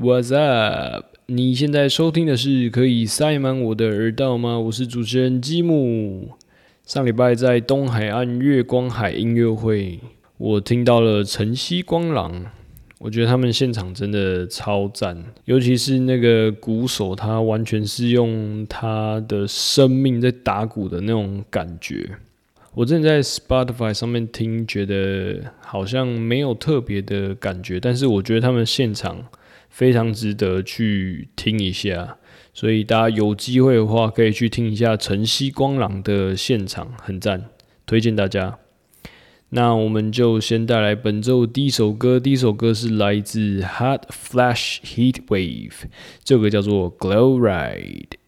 What's up？你现在收听的是可以塞满我的耳道吗？我是主持人吉姆。上礼拜在东海岸月光海音乐会，我听到了晨曦光廊，我觉得他们现场真的超赞，尤其是那个鼓手，他完全是用他的生命在打鼓的那种感觉。我正在 Spotify 上面听，觉得好像没有特别的感觉，但是我觉得他们现场非常值得去听一下，所以大家有机会的话可以去听一下晨曦光朗的现场，很赞，推荐大家。那我们就先带来本周第一首歌，第一首歌是来自 Hot Flash Heat Wave，这个叫做 Glow Ride。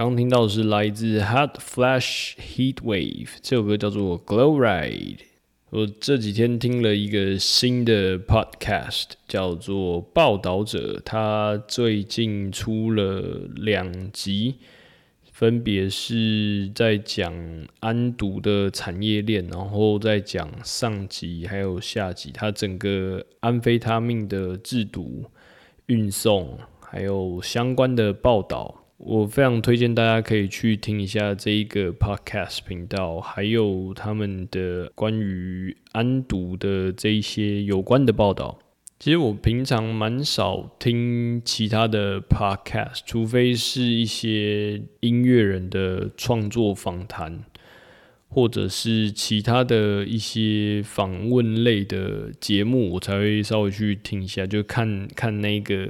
刚听到的是来自 Hot Flash Heat Wave 这首歌叫做 Glow Ride。我这几天听了一个新的 podcast，叫做报道者，他最近出了两集，分别是在讲安毒的产业链，然后再讲上集还有下集，它整个安非他命的制毒、运送还有相关的报道。我非常推荐大家可以去听一下这一个 podcast 频道，还有他们的关于安毒的这一些有关的报道。其实我平常蛮少听其他的 podcast，除非是一些音乐人的创作访谈，或者是其他的一些访问类的节目，我才会稍微去听一下，就看看那个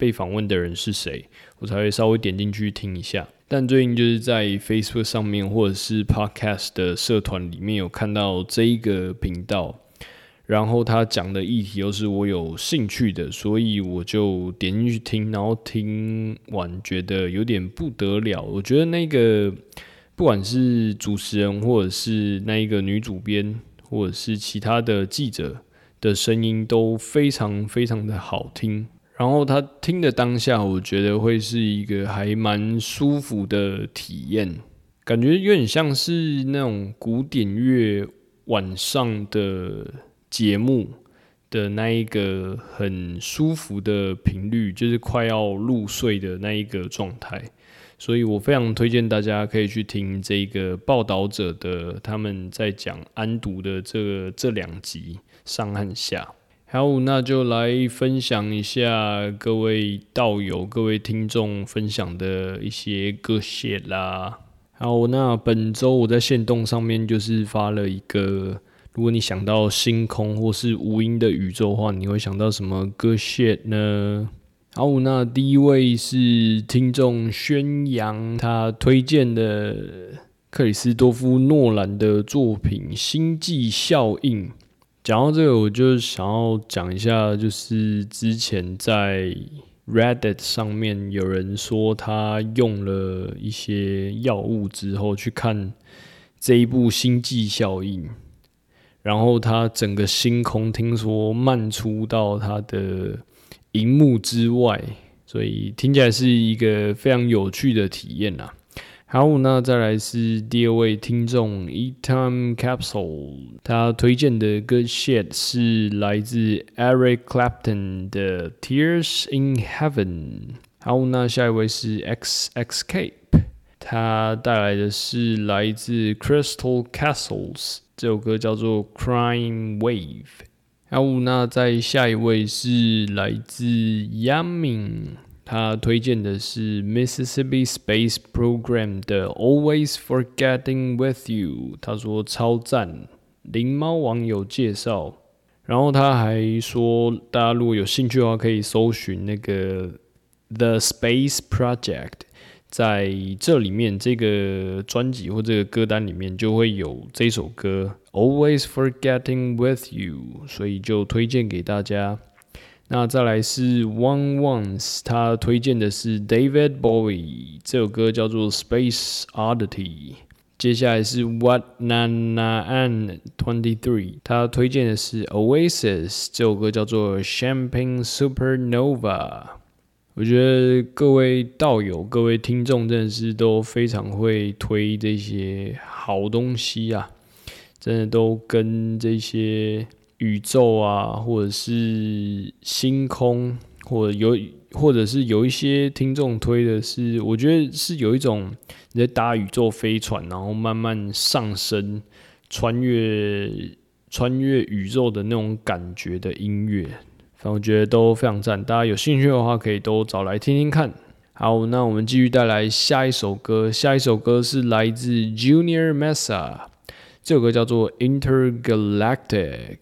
被访问的人是谁，我才会稍微点进去听一下。但最近就是在 Facebook 上面或者是 podcast 的社团里面有看到这一个频道。然后他讲的议题又是我有兴趣的，所以我就点进去听，然后听完觉得有点不得了。我觉得那个不管是主持人，或者是那一个女主编，或者是其他的记者的声音都非常非常的好听。然后他听的当下，我觉得会是一个还蛮舒服的体验，感觉有点像是那种古典乐晚上的。节目的那一个很舒服的频率，就是快要入睡的那一个状态，所以我非常推荐大家可以去听这个报道者的他们在讲安读的这这两集上和下。好，那就来分享一下各位道友、各位听众分享的一些歌写啦。好，那本周我在线动上面就是发了一个。如果你想到星空或是无垠的宇宙的话，你会想到什么歌 shit 呢？好，那第一位是听众宣扬他推荐的克里斯多夫诺兰的作品《星际效应》。讲到这个，我就想要讲一下，就是之前在 Reddit 上面有人说他用了一些药物之后去看这一部《星际效应》。然后他整个星空听说漫出到他的荧幕之外，所以听起来是一个非常有趣的体验呐。好，那再来是第二位听众 E Time Capsule，他推荐的歌 shit 是来自 Eric Clapton 的 Tears in Heaven。好，那下一位是 X X Cape，他带来的是来自 Crystal Castles。这首歌叫做《Crying Wave》。好，那在下一位是来自 Yamin，他推荐的是 Mississippi Space Program 的《Always Forgetting with You》。他说超赞，灵猫网友介绍。然后他还说，大家如果有兴趣的话，可以搜寻那个 The Space Project。在这里面，这个专辑或这个歌单里面就会有这首歌《Always Forgetting with You》，所以就推荐给大家。那再来是 One Ones，他推荐的是 David Bowie，这首歌叫做《Space Oddity》。接下来是 What Na Na An Twenty Three，他推荐的是 Oasis，这首歌叫做《Champagne Supernova》。我觉得各位道友、各位听众真的是都非常会推这些好东西啊！真的都跟这些宇宙啊，或者是星空，或者有，或者是有一些听众推的是，我觉得是有一种你在搭宇宙飞船，然后慢慢上升、穿越、穿越宇宙的那种感觉的音乐。反正我觉得都非常赞，大家有兴趣的话可以都找来听听看。好，那我们继续带来下一首歌，下一首歌是来自 Junior Mesa，这首歌叫做 Intergalactic。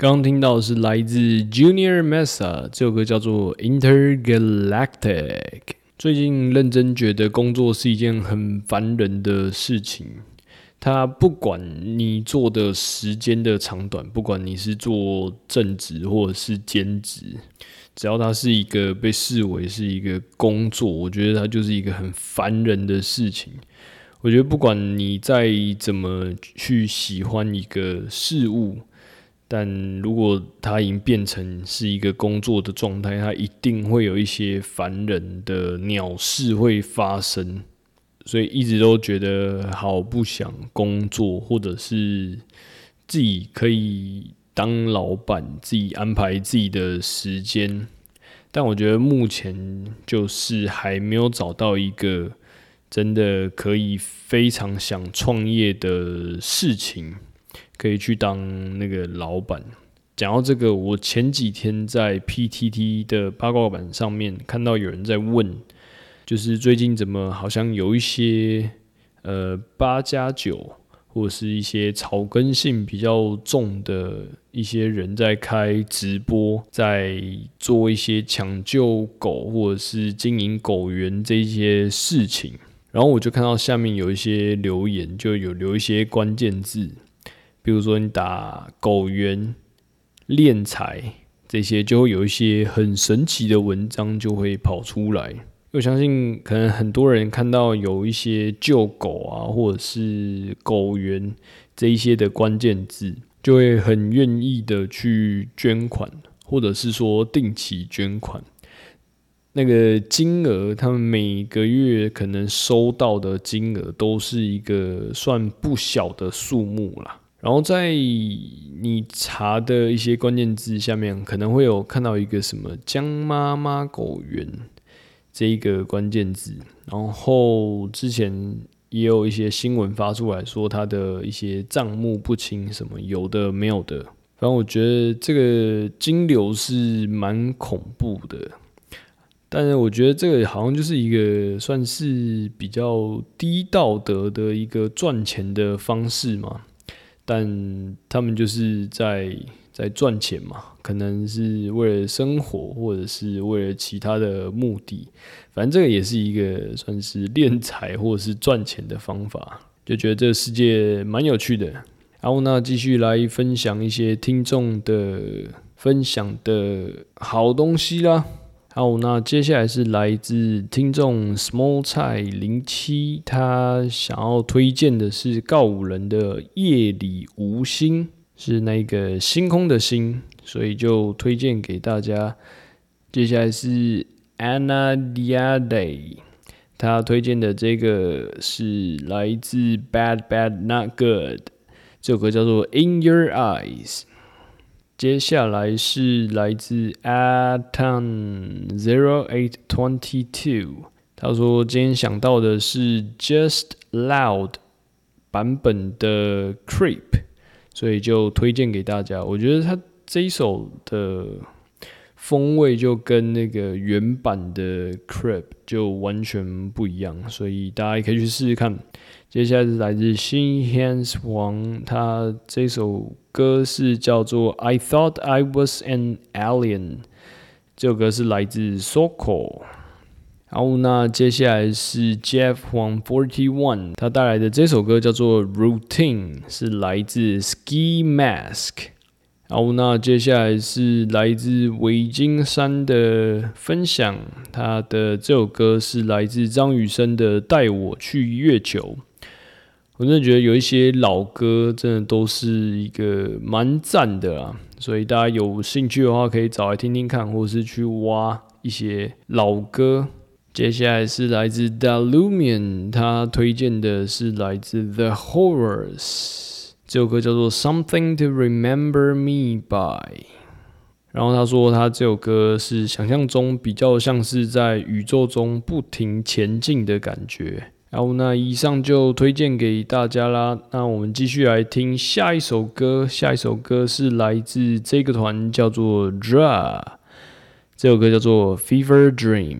刚刚听到的是来自 Junior Mesa 这首歌叫做 Intergalactic。最近认真觉得工作是一件很烦人的事情。他不管你做的时间的长短，不管你是做正职或者是兼职，只要它是一个被视为是一个工作，我觉得它就是一个很烦人的事情。我觉得不管你再怎么去喜欢一个事物，但如果它已经变成是一个工作的状态，它一定会有一些烦人的鸟事会发生，所以一直都觉得好不想工作，或者是自己可以当老板，自己安排自己的时间。但我觉得目前就是还没有找到一个真的可以非常想创业的事情。可以去当那个老板。讲到这个，我前几天在 PTT 的八卦版上面看到有人在问，就是最近怎么好像有一些呃八加九或者是一些草根性比较重的一些人在开直播，在做一些抢救狗或者是经营狗园这些事情。然后我就看到下面有一些留言，就有留一些关键字。比如说，你打狗园、练财这些，就会有一些很神奇的文章就会跑出来。我相信，可能很多人看到有一些救狗啊，或者是狗园这一些的关键字，就会很愿意的去捐款，或者是说定期捐款。那个金额，他们每个月可能收到的金额，都是一个算不小的数目啦。然后在你查的一些关键字下面，可能会有看到一个什么“江妈妈狗园”这一个关键字。然后之前也有一些新闻发出来说，他的一些账目不清，什么有的没有的。反正我觉得这个金流是蛮恐怖的，但是我觉得这个好像就是一个算是比较低道德的一个赚钱的方式嘛。但他们就是在在赚钱嘛，可能是为了生活，或者是为了其他的目的。反正这个也是一个算是敛财或者是赚钱的方法，就觉得这个世界蛮有趣的。然后那继续来分享一些听众的分享的好东西啦。好，那接下来是来自听众 small 菜零七，他想要推荐的是告五人的夜里无星，是那个星空的星，所以就推荐给大家。接下来是 Anna Diade，他推荐的这个是来自 Bad Bad Not Good，这首歌叫做 In Your Eyes。接下来是来自 Aton Zero Eight Twenty Two，他说今天想到的是 Just Loud 版本的 Creep，所以就推荐给大家。我觉得他这一首的风味就跟那个原版的 Creep 就完全不一样，所以大家可以去试试看。接下来是来自新 Hands 王，他这首歌是叫做《I Thought I Was an Alien》，这首歌是来自 Soko。好，那接下来是 Jeff 王 Forty One，他带来的这首歌叫做《Routine》，是来自 Ski Mask。好，那接下来是来自维金山的分享，他的这首歌是来自张雨生的《带我去月球》。我真的觉得有一些老歌，真的都是一个蛮赞的啦，所以大家有兴趣的话，可以找来听听看，或是去挖一些老歌。接下来是来自 Dalumian，他推荐的是来自 The Horrors，这首歌叫做 Something to Remember Me By。然后他说，他这首歌是想象中比较像是在宇宙中不停前进的感觉。好，那以上就推荐给大家啦。那我们继续来听下一首歌，下一首歌是来自这个团，叫做 Dra，这首歌叫做 Fever Dream。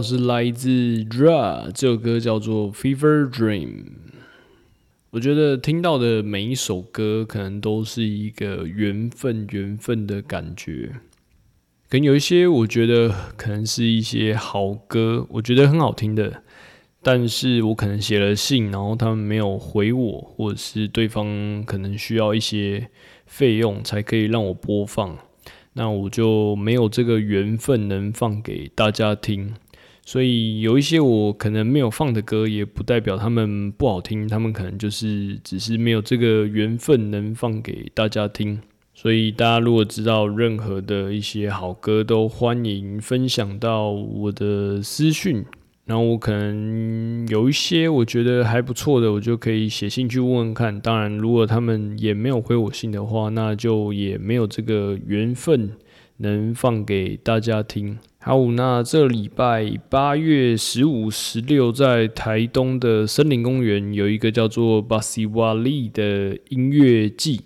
是来自 Dra 这首歌叫做《Fever Dream》。我觉得听到的每一首歌，可能都是一个缘分，缘分的感觉。可能有一些，我觉得可能是一些好歌，我觉得很好听的。但是我可能写了信，然后他们没有回我，或者是对方可能需要一些费用才可以让我播放，那我就没有这个缘分能放给大家听。所以有一些我可能没有放的歌，也不代表他们不好听，他们可能就是只是没有这个缘分能放给大家听。所以大家如果知道任何的一些好歌，都欢迎分享到我的私讯。然后我可能有一些我觉得还不错的，我就可以写信去问问看。当然，如果他们也没有回我信的话，那就也没有这个缘分能放给大家听。好，那这礼拜八月十五、十六，在台东的森林公园有一个叫做巴西瓦利的音乐季。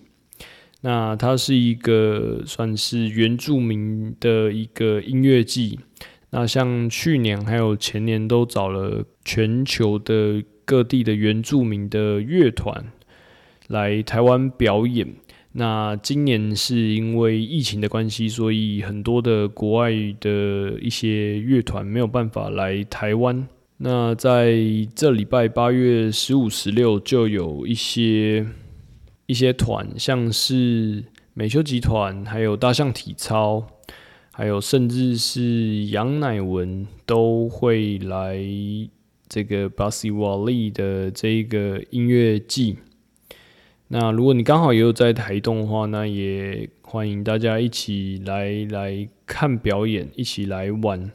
那它是一个算是原住民的一个音乐季。那像去年还有前年都找了全球的各地的原住民的乐团来台湾表演。那今年是因为疫情的关系，所以很多的国外的一些乐团没有办法来台湾。那在这礼拜八月十五、十六就有一些一些团，像是美秀集团，还有大象体操。还有，甚至是杨乃文都会来这个巴西瓦利的这个音乐季。那如果你刚好也有在台东的话，那也欢迎大家一起来来看表演，一起来玩。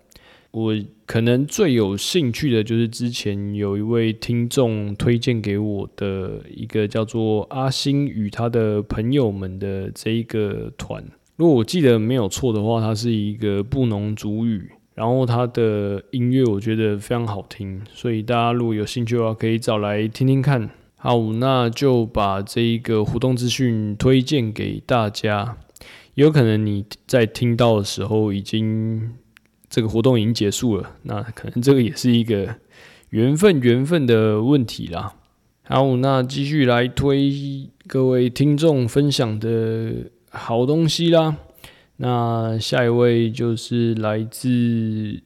我可能最有兴趣的就是之前有一位听众推荐给我的一个叫做阿星与他的朋友们的这一个团。如果我记得没有错的话，它是一个布农族语，然后它的音乐我觉得非常好听，所以大家如果有兴趣的话，可以找来听听看。好，那就把这一个活动资讯推荐给大家。有可能你在听到的时候，已经这个活动已经结束了，那可能这个也是一个缘分缘分的问题啦。好，那继续来推各位听众分享的。好东西啦，那下一位就是来自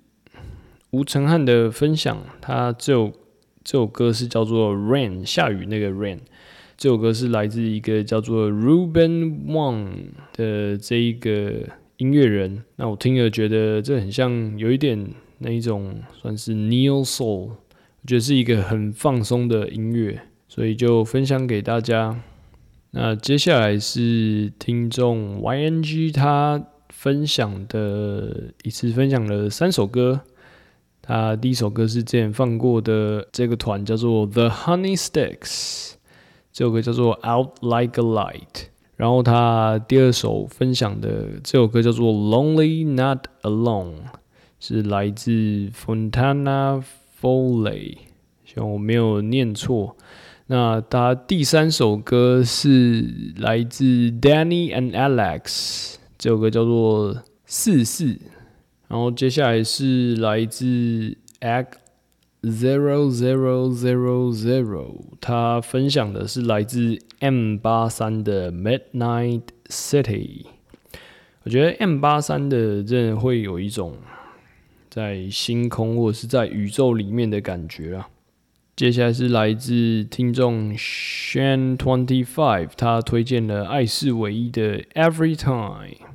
吴承汉的分享，他就这首歌是叫做《Rain》下雨那个 Rain，这首歌是来自一个叫做 Ruben Wang 的这一个音乐人，那我听了觉得这很像有一点那一种算是 Neo Soul，我觉得是一个很放松的音乐，所以就分享给大家。那接下来是听众 YNG 他分享的一次分享了三首歌，他第一首歌是之前放过的这个团叫做 The Honey Sticks，这首歌叫做 Out Like a Light，然后他第二首分享的这首歌叫做 Lonely Not Alone，是来自 Fontana Foley，希望我没有念错。那他第三首歌是来自 Danny and Alex，这首歌叫做《四四》，然后接下来是来自 Egg Zero Zero Zero Zero，他分享的是来自 M 八三的 Midnight City。我觉得 M 八三的真的会有一种在星空或者是在宇宙里面的感觉啊。接下来是来自听众 Shan Twenty Five，他推荐了爱是唯一的 Every Time。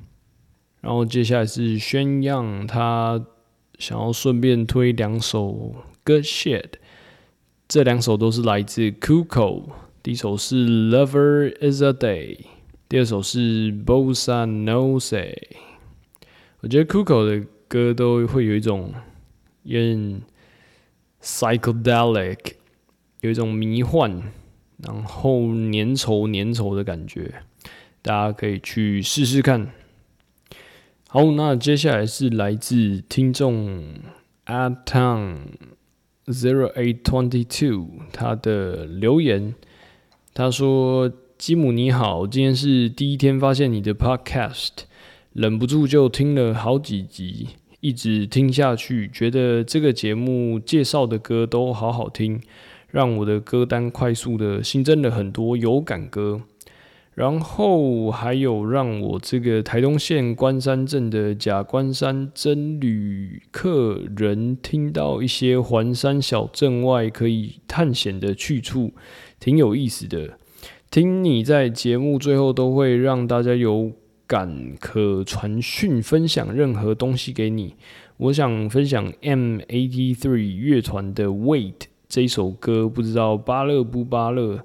然后接下来是宣样，他想要顺便推两首 Good Shit，这两首都是来自 Cuco。第一首是 Lover Is a Day，第二首是 Bossa Nose。我觉得 Cuco 的歌都会有一种有点。psychedelic 有一种迷幻，然后粘稠粘稠的感觉，大家可以去试试看。好，那接下来是来自听众 Atown Zero Eight Twenty Two 他的留言，他说：“吉姆你好，今天是第一天发现你的 podcast，忍不住就听了好几集。”一直听下去，觉得这个节目介绍的歌都好好听，让我的歌单快速的新增了很多有感歌。然后还有让我这个台东县关山镇的假关山真旅客人听到一些环山小镇外可以探险的去处，挺有意思的。听你在节目最后都会让大家有感可传讯分享任何东西给你。我想分享 M eighty three 乐团的 Wait 这首歌，不知道巴乐不巴乐。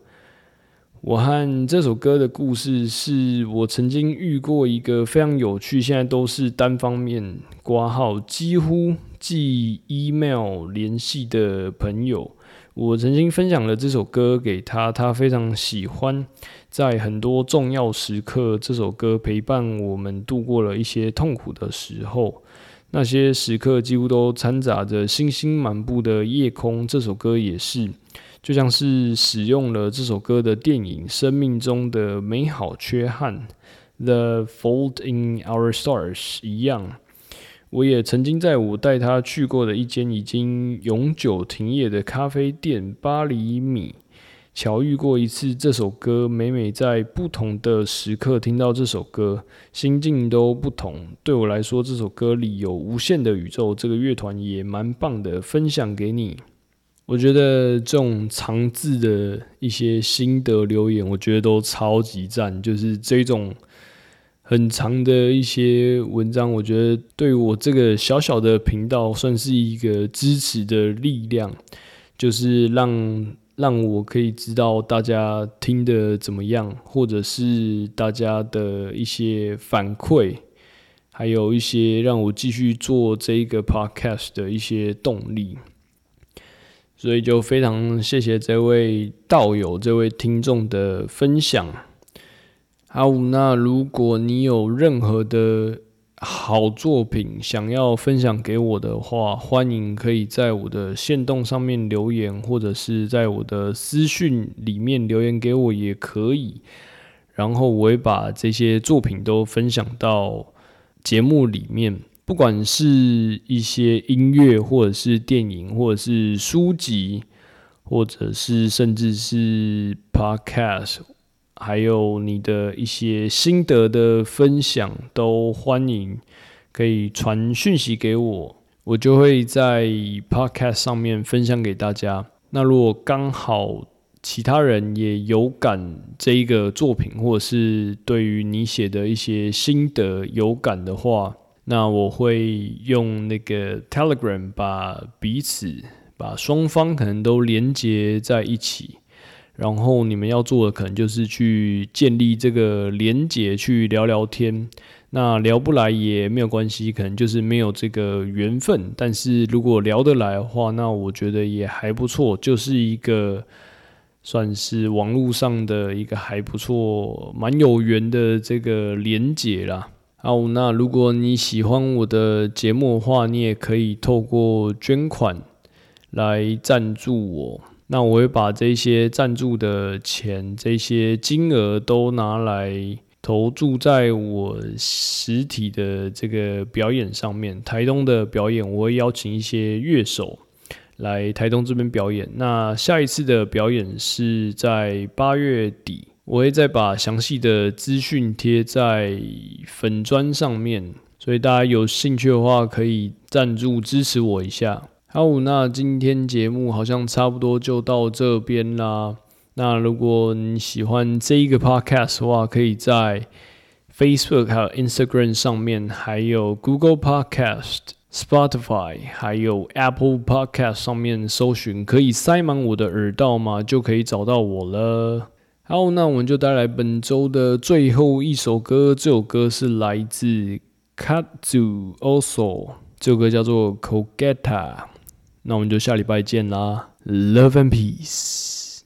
我和这首歌的故事是我曾经遇过一个非常有趣，现在都是单方面挂号，几乎寄 email 联系的朋友。我曾经分享了这首歌给他，他非常喜欢，在很多重要时刻，这首歌陪伴我们度过了一些痛苦的时候。那些时刻几乎都掺杂着星星满布的夜空，这首歌也是。就像是使用了这首歌的电影《生命中的美好缺憾》（The Fault in Our Stars） 一样，我也曾经在我带他去过的一间已经永久停业的咖啡店——巴厘米，巧遇过一次这首歌。每每在不同的时刻听到这首歌，心境都不同。对我来说，这首歌里有无限的宇宙。这个乐团也蛮棒的，分享给你。我觉得这种长字的一些心得留言，我觉得都超级赞。就是这种很长的一些文章，我觉得对我这个小小的频道算是一个支持的力量，就是让让我可以知道大家听的怎么样，或者是大家的一些反馈，还有一些让我继续做这个 podcast 的一些动力。所以就非常谢谢这位道友、这位听众的分享。好，那如果你有任何的好作品想要分享给我的话，欢迎可以在我的线动上面留言，或者是在我的私讯里面留言给我也可以。然后我会把这些作品都分享到节目里面。不管是一些音乐，或者是电影，或者是书籍，或者是甚至是 podcast，还有你的一些心得的分享，都欢迎可以传讯息给我，我就会在 podcast 上面分享给大家。那如果刚好其他人也有感这一个作品，或者是对于你写的一些心得有感的话，那我会用那个 Telegram 把彼此、把双方可能都连接在一起，然后你们要做的可能就是去建立这个连接，去聊聊天。那聊不来也没有关系，可能就是没有这个缘分。但是如果聊得来的话，那我觉得也还不错，就是一个算是网络上的一个还不错、蛮有缘的这个连接啦。好，那如果你喜欢我的节目的话，你也可以透过捐款来赞助我。那我会把这些赞助的钱、这些金额都拿来投注在我实体的这个表演上面。台东的表演，我会邀请一些乐手来台东这边表演。那下一次的表演是在八月底。我会再把详细的资讯贴在粉砖上面，所以大家有兴趣的话可以赞助支持我一下。好，那今天节目好像差不多就到这边啦。那如果你喜欢这一个 podcast 的话，可以在 Facebook 还有 Instagram 上面，还有 Google Podcast、Spotify 还有 Apple Podcast 上面搜寻，可以塞满我的耳道吗？就可以找到我了。好，那我们就带来本周的最后一首歌。这首歌是来自 Katsu Also，这首歌叫做 c o g e t a。那我们就下礼拜见啦，Love and Peace。